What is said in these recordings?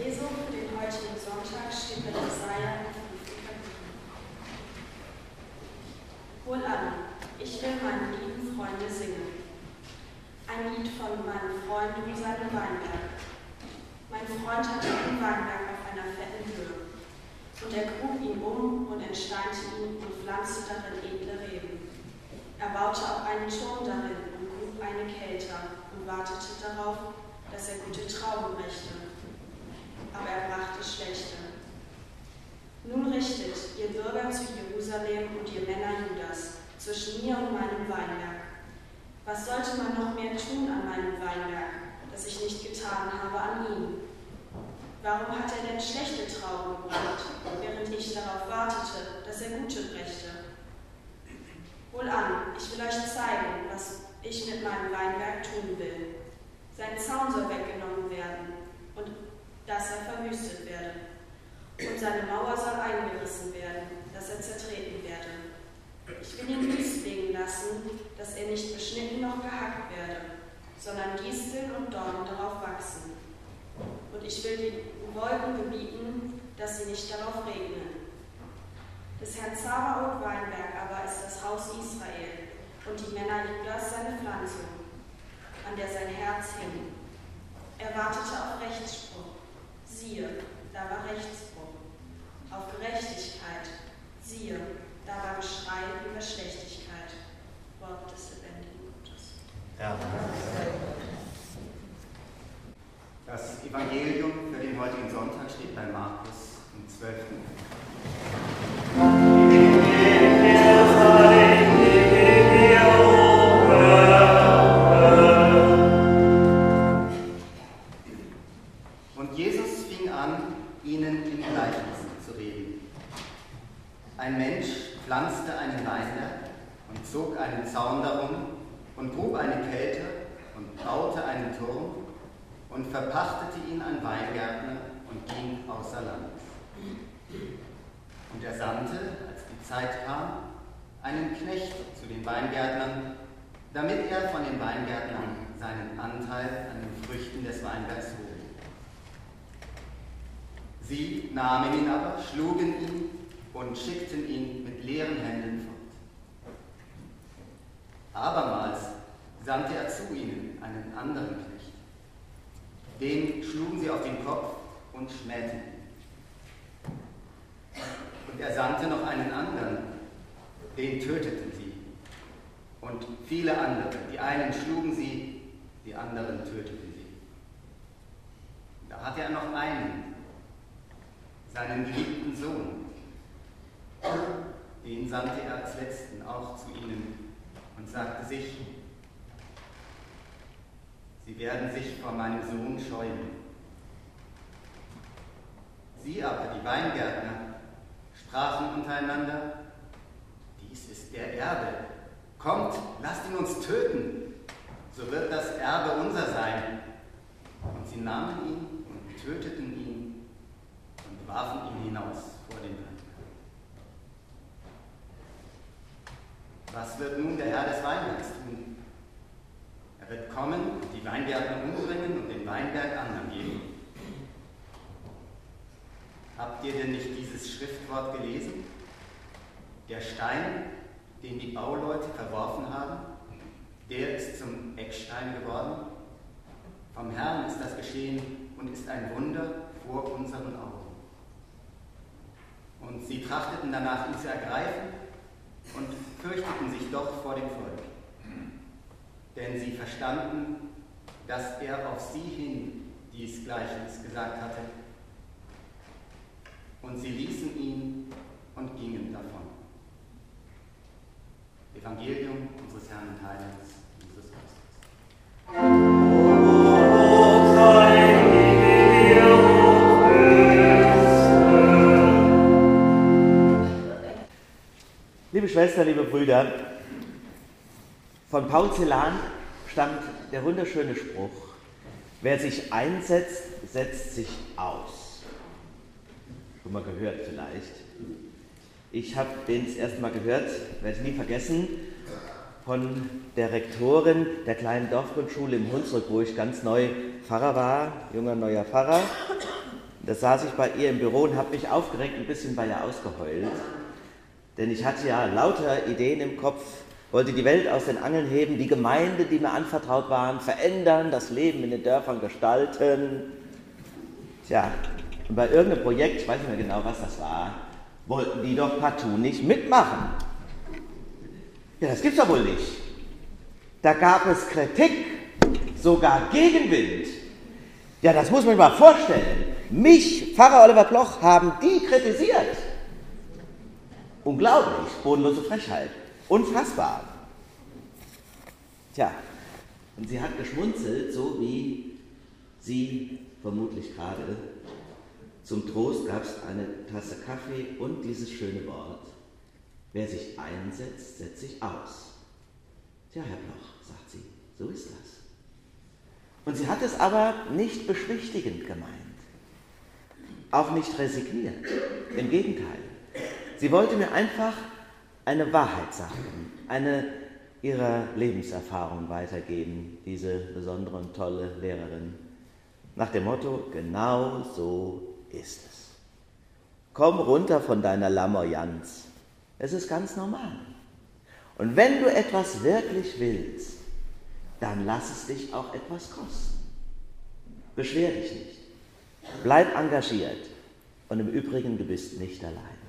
Lesung für den heutigen Sonntag steht bei Jesaja im Wohlan, ich will meinen lieben Freunde singen. Ein Lied von meinem Freund und seinem Weinberg. Mein Freund hatte einen Weinberg auf einer fetten Höhe. Und er grub ihn um und entsteinte ihn und pflanzte darin edle Reben. Er baute auch einen Turm darin und grub eine Kelter und wartete darauf, dass er gute Trauben brächte. Aber er brachte schlechte. Nun richtet, ihr Bürger zu Jerusalem und ihr Männer Judas, zwischen mir und meinem Weinberg. Was sollte man noch mehr tun an meinem Weinberg, das ich nicht getan habe an ihm? Warum hat er denn schlechte Trauben gebracht, während ich darauf wartete, dass er gute brächte? Wohlan, ich will euch zeigen, was ich mit meinem Weinberg tun will. Sein Zaun soll weggenommen werden und dass er verwüstet werde. Und seine Mauer soll eingerissen werden, dass er zertreten werde. Ich will ihn wüst liegen lassen, dass er nicht beschnitten noch gehackt werde, sondern Disteln und Dornen darauf wachsen. Und ich will den Wolken gebieten, dass sie nicht darauf regnen. Des Herrn Zabaoth Weinberg aber ist das Haus Israel und die Männer Judas seine Pflanzung an der sein Herz hing. Er wartete auf Rechtsspruch. Siehe, da war Rechtsspruch. Auf Gerechtigkeit. Siehe, da war Geschrei über Schlechtigkeit. Wort des lebendigen Gottes. Ja. Das Evangelium für den heutigen Sonntag steht bei Markus im 12. Sie nahmen ihn aber, schlugen ihn und schickten ihn mit leeren Händen fort. Abermals sandte er zu ihnen einen anderen Knecht. Den schlugen sie auf den Kopf und schmähten ihn. Und er sandte noch einen anderen, den töteten sie. Und viele andere, die einen schlugen sie, die anderen töteten sie. Da hatte er noch einen, seinen geliebten Sohn. Den sandte er als letzten auch zu ihnen und sagte sich, sie werden sich vor meinem Sohn scheuen. Sie aber, die Weingärtner, sprachen untereinander, dies ist der Erbe. Kommt, lasst ihn uns töten, so wird das Erbe unser sein. Und sie nahmen ihn und töteten ihn warfen ihn hinaus vor den Weinberg. Was wird nun der Herr des Weinbergs tun? Er wird kommen, die Weingärtner umbringen und den Weinberg anderen geben. Habt ihr denn nicht dieses Schriftwort gelesen? Der Stein, den die Bauleute verworfen haben, der ist zum Eckstein geworden. Vom Herrn ist das geschehen und ist ein Wunder vor unseren Augen. Und sie trachteten danach, ihn zu ergreifen und fürchteten sich doch vor dem Volk. Denn sie verstanden, dass er auf sie hin dies Gleichnis gesagt hatte und sie ließen ihn und gingen davon. Evangelium unseres Herrn und Heilands Schwestern, liebe Brüder, von Paul Celan stammt der wunderschöne Spruch, wer sich einsetzt, setzt sich aus schon mal gehört vielleicht. Ich habe den das erste Mal gehört, werde ich nie vergessen, von der Rektorin der kleinen Dorfgrundschule im Hunsrück, wo ich ganz neu Pfarrer war, junger neuer Pfarrer. da saß ich bei ihr im Büro und habe mich aufgeregt ein bisschen bei ihr ausgeheult. Denn ich hatte ja lauter Ideen im Kopf, wollte die Welt aus den Angeln heben, die Gemeinde, die mir anvertraut waren, verändern, das Leben in den Dörfern gestalten. Tja, und bei irgendeinem Projekt, ich weiß nicht mehr genau, was das war, wollten die doch partout nicht mitmachen. Ja, das gibt's doch wohl nicht. Da gab es Kritik, sogar Gegenwind. Ja, das muss man sich mal vorstellen. Mich, Pfarrer Oliver Bloch, haben die kritisiert. Unglaublich, bodenlose Frechheit. Unfassbar. Tja, und sie hat geschmunzelt, so wie Sie vermutlich gerade. Zum Trost gab es eine Tasse Kaffee und dieses schöne Wort. Wer sich einsetzt, setzt sich aus. Tja, Herr Bloch, sagt sie, so ist das. Und sie hat es aber nicht beschwichtigend gemeint, auch nicht resigniert. Im Gegenteil. Sie wollte mir einfach eine Wahrheit sagen, eine ihrer Lebenserfahrung weitergeben, diese besondere und tolle Lehrerin. Nach dem Motto, genau so ist es. Komm runter von deiner Lamoyanz. Es ist ganz normal. Und wenn du etwas wirklich willst, dann lass es dich auch etwas kosten. Beschwer dich nicht. Bleib engagiert. Und im Übrigen, du bist nicht alleine.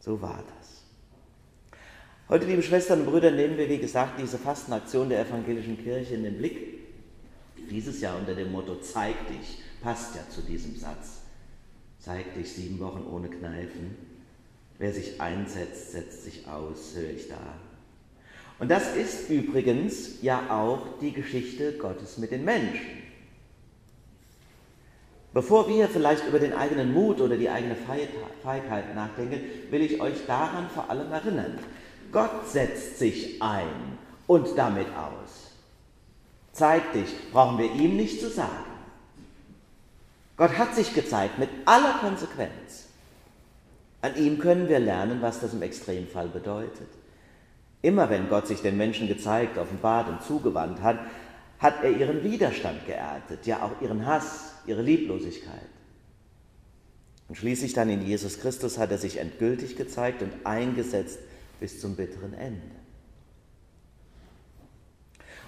So war das. Heute, liebe Schwestern und Brüder, nehmen wir, wie gesagt, diese Fastenaktion der evangelischen Kirche in den Blick. Dieses Jahr unter dem Motto Zeig dich, passt ja zu diesem Satz. Zeig dich sieben Wochen ohne Kneifen. Wer sich einsetzt, setzt sich aus, höre ich da. Und das ist übrigens ja auch die Geschichte Gottes mit den Menschen. Bevor wir vielleicht über den eigenen Mut oder die eigene Feigheit nachdenken, will ich euch daran vor allem erinnern. Gott setzt sich ein und damit aus. Zeig dich, brauchen wir ihm nicht zu sagen. Gott hat sich gezeigt mit aller Konsequenz. An ihm können wir lernen, was das im Extremfall bedeutet. Immer wenn Gott sich den Menschen gezeigt, offenbart und zugewandt hat, hat er ihren Widerstand geerntet, ja auch ihren Hass, ihre Lieblosigkeit. Und schließlich dann in Jesus Christus hat er sich endgültig gezeigt und eingesetzt bis zum bitteren Ende.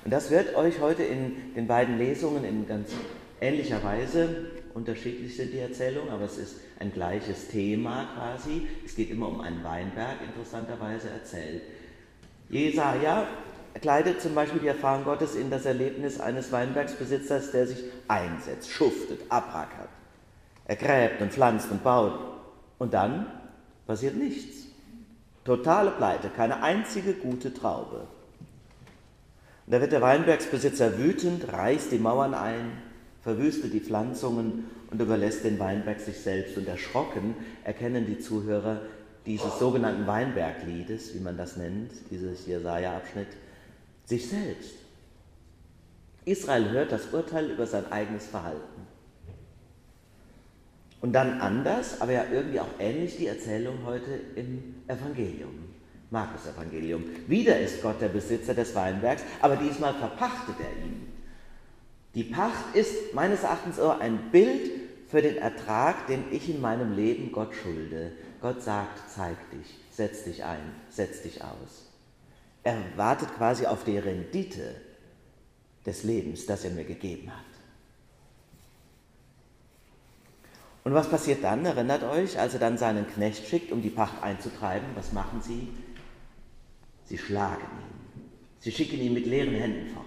Und das wird euch heute in den beiden Lesungen in ganz ähnlicher Weise, unterschiedlich sind die Erzählungen, aber es ist ein gleiches Thema quasi. Es geht immer um einen Weinberg, interessanterweise erzählt. Jesaja kleidet zum Beispiel die Erfahrung Gottes in das Erlebnis eines Weinbergsbesitzers, der sich einsetzt, schuftet, abrackert. Er gräbt und pflanzt und baut. Und dann passiert nichts. Totale Pleite, keine einzige gute Traube. Und da wird der Weinbergsbesitzer wütend, reißt die Mauern ein, verwüstet die Pflanzungen und überlässt den Weinberg sich selbst. Und erschrocken erkennen die Zuhörer dieses sogenannten Weinbergliedes, wie man das nennt, dieses Jesaja-Abschnitt, sich selbst. Israel hört das Urteil über sein eigenes Verhalten. Und dann anders, aber ja irgendwie auch ähnlich die Erzählung heute im Evangelium, Markus Evangelium. Wieder ist Gott der Besitzer des Weinbergs, aber diesmal verpachtet er ihn. Die Pacht ist meines Erachtens auch ein Bild für den Ertrag, den ich in meinem Leben Gott schulde. Gott sagt, zeig dich, setz dich ein, setz dich aus. Er wartet quasi auf die Rendite des Lebens, das er mir gegeben hat. Und was passiert dann? Erinnert euch, als er dann seinen Knecht schickt, um die Pacht einzutreiben, was machen sie? Sie schlagen ihn. Sie schicken ihn mit leeren Händen fort.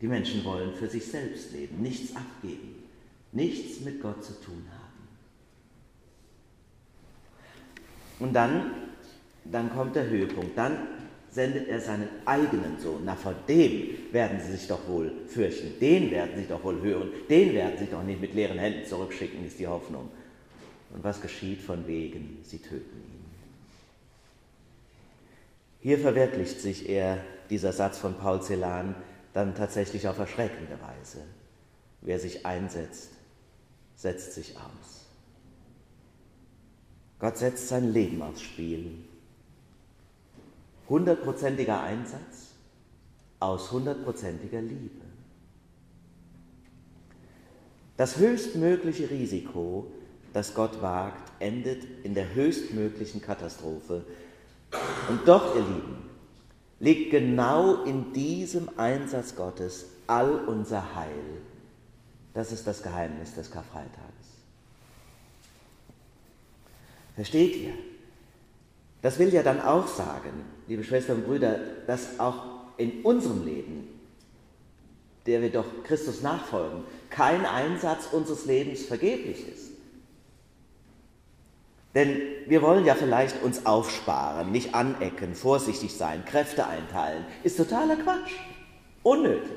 Die Menschen wollen für sich selbst leben, nichts abgeben, nichts mit Gott zu tun haben. Und dann dann kommt der Höhepunkt. Dann sendet er seinen eigenen Sohn. Na, vor dem werden sie sich doch wohl fürchten. Den werden sie doch wohl hören. Den werden sie doch nicht mit leeren Händen zurückschicken, ist die Hoffnung. Und was geschieht von wegen? Sie töten ihn. Hier verwirklicht sich er, dieser Satz von Paul Celan, dann tatsächlich auf erschreckende Weise. Wer sich einsetzt, setzt sich aus. Gott setzt sein Leben aufs Spiel hundertprozentiger Einsatz aus hundertprozentiger Liebe. Das höchstmögliche Risiko, das Gott wagt, endet in der höchstmöglichen Katastrophe. Und doch, ihr Lieben, liegt genau in diesem Einsatz Gottes all unser Heil. Das ist das Geheimnis des Karfreitags. Versteht ihr? Das will ja dann auch sagen, liebe Schwestern und Brüder, dass auch in unserem Leben, der wir doch Christus nachfolgen, kein Einsatz unseres Lebens vergeblich ist. Denn wir wollen ja vielleicht uns aufsparen, nicht anecken, vorsichtig sein, Kräfte einteilen. Ist totaler Quatsch. Unnötig.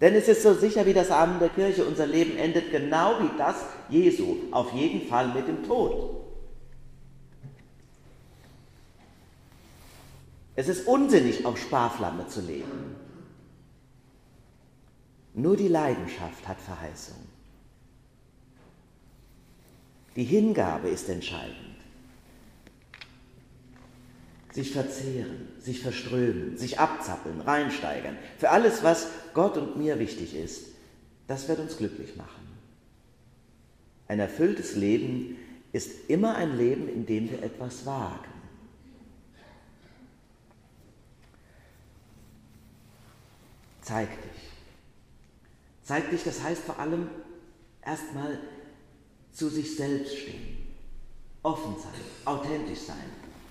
Denn es ist so sicher wie das Amen der Kirche, unser Leben endet genau wie das Jesu, auf jeden Fall mit dem Tod. Es ist unsinnig, auf Sparflamme zu leben. Nur die Leidenschaft hat Verheißung. Die Hingabe ist entscheidend. Sich verzehren, sich verströmen, sich abzappeln, reinsteigern. Für alles, was Gott und mir wichtig ist, das wird uns glücklich machen. Ein erfülltes Leben ist immer ein Leben, in dem wir etwas wagen. Zeig dich. Zeig dich, das heißt vor allem erstmal zu sich selbst stehen, offen sein, authentisch sein,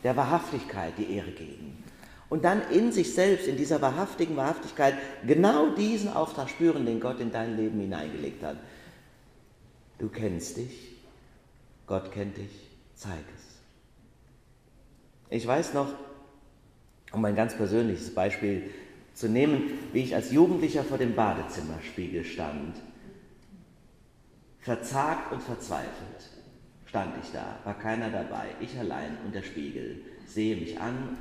der Wahrhaftigkeit die Ehre geben. Und dann in sich selbst, in dieser wahrhaftigen Wahrhaftigkeit, genau diesen Auftrag spüren, den Gott in dein Leben hineingelegt hat. Du kennst dich, Gott kennt dich, zeig es. Ich weiß noch, um ein ganz persönliches Beispiel zu nehmen, wie ich als Jugendlicher vor dem Badezimmerspiegel stand. Verzagt und verzweifelt stand ich da, war keiner dabei, ich allein und der Spiegel, sehe mich an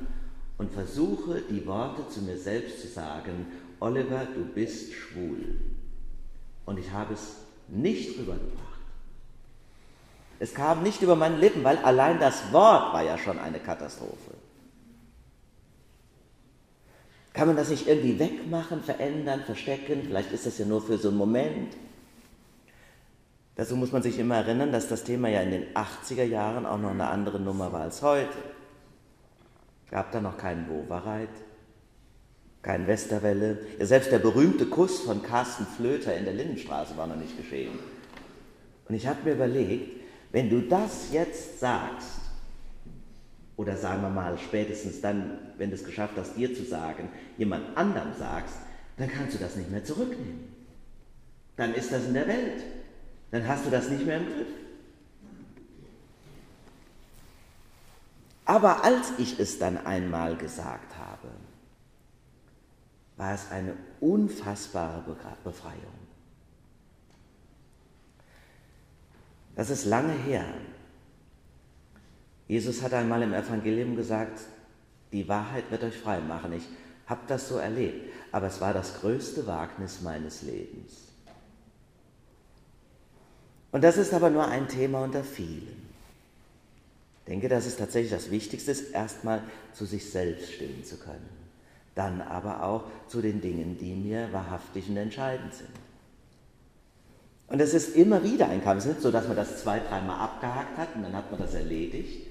und versuche die Worte zu mir selbst zu sagen, Oliver, du bist schwul. Und ich habe es nicht rübergebracht. Es kam nicht über meine Lippen, weil allein das Wort war ja schon eine Katastrophe. Kann man das nicht irgendwie wegmachen, verändern, verstecken? Vielleicht ist das ja nur für so einen Moment. Dazu muss man sich immer erinnern, dass das Thema ja in den 80er Jahren auch noch eine andere Nummer war als heute. Gab da noch keinen Wovereit, kein Westerwelle. Ja, selbst der berühmte Kuss von Carsten Flöter in der Lindenstraße war noch nicht geschehen. Und ich habe mir überlegt, wenn du das jetzt sagst, oder sagen wir mal spätestens dann, wenn du es geschafft hast, dir zu sagen, jemand anderem sagst, dann kannst du das nicht mehr zurücknehmen. Dann ist das in der Welt. Dann hast du das nicht mehr im Griff. Aber als ich es dann einmal gesagt habe, war es eine unfassbare Befreiung. Das ist lange her. Jesus hat einmal im Evangelium gesagt, die Wahrheit wird euch frei machen. Ich habe das so erlebt, aber es war das größte Wagnis meines Lebens. Und das ist aber nur ein Thema unter vielen. Ich denke, dass es tatsächlich das Wichtigste ist, erstmal zu sich selbst stehen zu können. Dann aber auch zu den Dingen, die mir wahrhaftig und entscheidend sind. Und es ist immer wieder ein Kampf. Es ist nicht so, dass man das zwei, dreimal abgehakt hat und dann hat man das erledigt,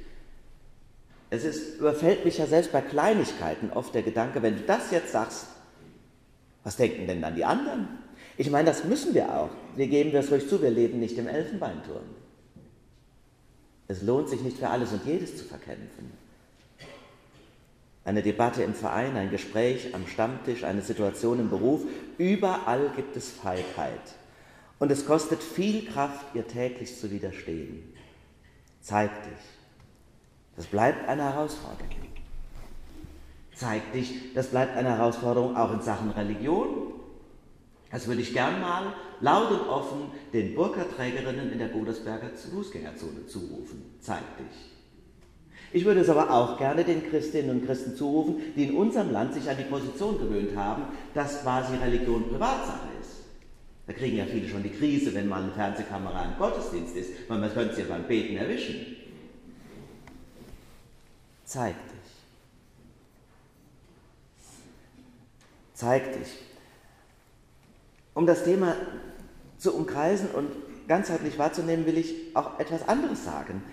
es ist, überfällt mich ja selbst bei Kleinigkeiten oft der Gedanke, wenn du das jetzt sagst, was denken denn dann die anderen? Ich meine, das müssen wir auch. Wir geben das ruhig zu, wir leben nicht im Elfenbeinturm. Es lohnt sich nicht für alles und jedes zu verkämpfen. Eine Debatte im Verein, ein Gespräch am Stammtisch, eine Situation im Beruf, überall gibt es Feigheit. Und es kostet viel Kraft, ihr täglich zu widerstehen. Zeig dich. Das bleibt eine Herausforderung. Zeig dich, das bleibt eine Herausforderung auch in Sachen Religion. Das würde ich gern mal laut und offen den Burka-Trägerinnen in der Godesberger Fußgängerzone zurufen. Zeig dich. Ich würde es aber auch gerne den Christinnen und Christen zurufen, die in unserem Land sich an die Position gewöhnt haben, dass quasi Religion Privatsache ist. Da kriegen ja viele schon die Krise, wenn mal eine Fernsehkamera im Gottesdienst ist, weil man könnte es ja beim Beten erwischen. Zeig dich. Zeig dich. Um das Thema zu umkreisen und ganzheitlich wahrzunehmen, will ich auch etwas anderes sagen,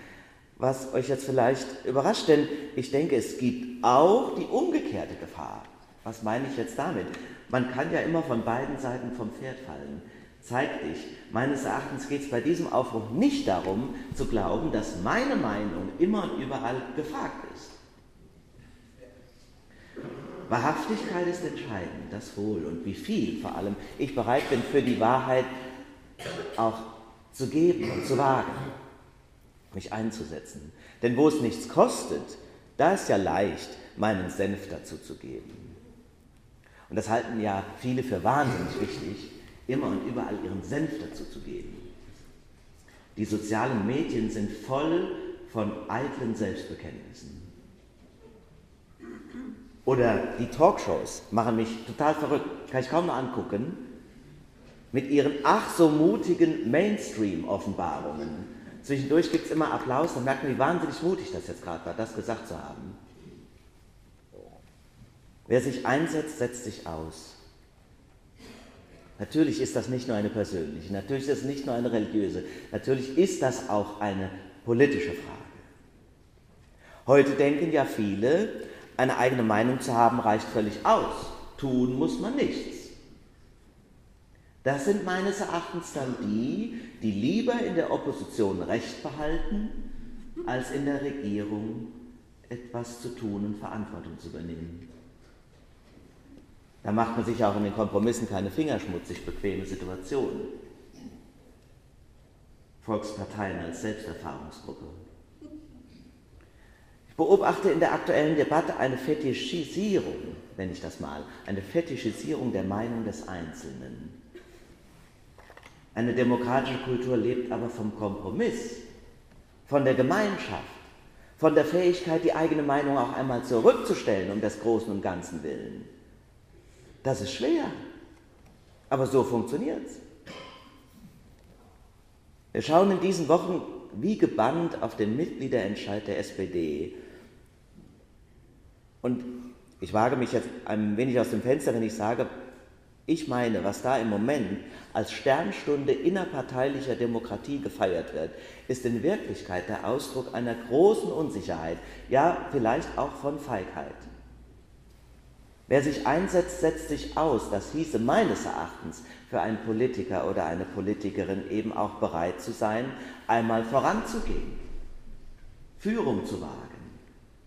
was euch jetzt vielleicht überrascht, denn ich denke, es gibt auch die umgekehrte Gefahr. Was meine ich jetzt damit? Man kann ja immer von beiden Seiten vom Pferd fallen. Zeig dich. Meines Erachtens geht es bei diesem Aufruf nicht darum, zu glauben, dass meine Meinung immer und überall gefragt ist. Wahrhaftigkeit ist entscheidend, das wohl und wie viel vor allem ich bereit bin, für die Wahrheit auch zu geben und zu wagen, mich einzusetzen. Denn wo es nichts kostet, da ist ja leicht, meinen Senf dazu zu geben. Und das halten ja viele für wahnsinnig wichtig, immer und überall ihren Senf dazu zu geben. Die sozialen Medien sind voll von eitlen Selbstbekenntnissen. Oder die Talkshows machen mich total verrückt, kann ich kaum noch angucken, mit ihren ach so mutigen Mainstream-Offenbarungen. Zwischendurch gibt es immer Applaus, dann merkt man, wie wahnsinnig mutig das jetzt gerade war, das gesagt zu haben. Wer sich einsetzt, setzt sich aus. Natürlich ist das nicht nur eine persönliche, natürlich ist es nicht nur eine religiöse, natürlich ist das auch eine politische Frage. Heute denken ja viele, eine eigene Meinung zu haben, reicht völlig aus. Tun muss man nichts. Das sind meines Erachtens dann die, die lieber in der Opposition Recht behalten, als in der Regierung etwas zu tun und Verantwortung zu übernehmen. Da macht man sich auch in den Kompromissen keine fingerschmutzig bequeme Situation. Volksparteien als Selbsterfahrungsgruppe beobachte in der aktuellen Debatte eine Fetischisierung, nenne ich das mal, eine Fetischisierung der Meinung des Einzelnen. Eine demokratische Kultur lebt aber vom Kompromiss, von der Gemeinschaft, von der Fähigkeit, die eigene Meinung auch einmal zurückzustellen, um des Großen und Ganzen willen. Das ist schwer, aber so funktioniert es. Wir schauen in diesen Wochen wie gebannt auf den Mitgliederentscheid der SPD und ich wage mich jetzt ein wenig aus dem Fenster, wenn ich sage, ich meine, was da im Moment als Sternstunde innerparteilicher Demokratie gefeiert wird, ist in Wirklichkeit der Ausdruck einer großen Unsicherheit, ja vielleicht auch von Feigheit. Wer sich einsetzt, setzt sich aus. Das hieße meines Erachtens für einen Politiker oder eine Politikerin eben auch bereit zu sein, einmal voranzugehen, Führung zu wagen,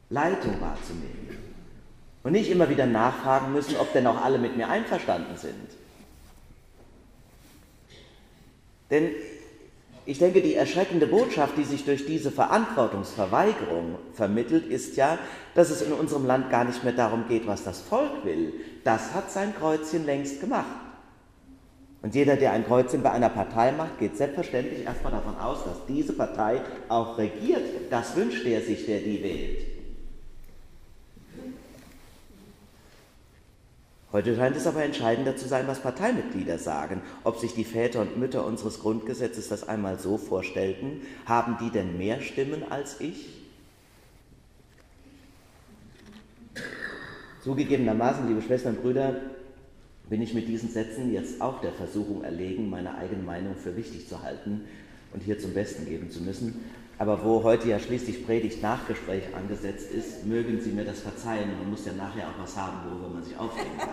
Leitung wahrzunehmen. Und nicht immer wieder nachfragen müssen, ob denn auch alle mit mir einverstanden sind. Denn ich denke, die erschreckende Botschaft, die sich durch diese Verantwortungsverweigerung vermittelt, ist ja, dass es in unserem Land gar nicht mehr darum geht, was das Volk will. Das hat sein Kreuzchen längst gemacht. Und jeder, der ein Kreuzchen bei einer Partei macht, geht selbstverständlich erstmal davon aus, dass diese Partei auch regiert. Das wünscht er sich, der die wählt. Heute scheint es aber entscheidender zu sein, was Parteimitglieder sagen. Ob sich die Väter und Mütter unseres Grundgesetzes das einmal so vorstellten, haben die denn mehr Stimmen als ich? Zugegebenermaßen, liebe Schwestern und Brüder, bin ich mit diesen Sätzen jetzt auch der Versuchung erlegen, meine eigene Meinung für wichtig zu halten und hier zum Besten geben zu müssen. Aber wo heute ja schließlich Predigt-Nachgespräch angesetzt ist, mögen Sie mir das verzeihen. Man muss ja nachher auch was haben, worüber man sich aufregen kann.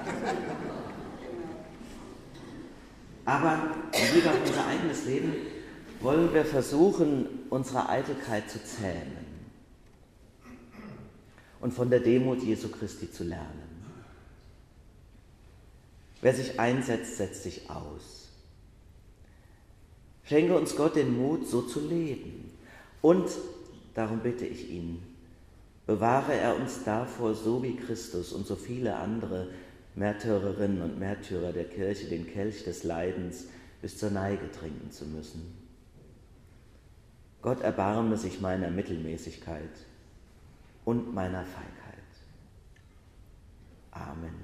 Aber im Blick auf unser eigenes Leben wollen wir versuchen, unsere Eitelkeit zu zähmen und von der Demut Jesu Christi zu lernen. Wer sich einsetzt, setzt sich aus. Schenke uns Gott den Mut, so zu leben und, darum bitte ich ihn, bewahre er uns davor, so wie Christus und so viele andere Märtyrerinnen und Märtyrer der Kirche den Kelch des Leidens bis zur Neige trinken zu müssen. Gott erbarme sich meiner Mittelmäßigkeit und meiner Feigheit. Amen.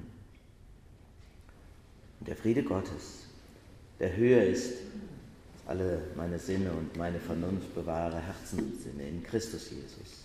Und der Friede Gottes, der höher ist alle meine Sinne und meine Vernunft bewahre, Herzen und Sinne in Christus Jesus.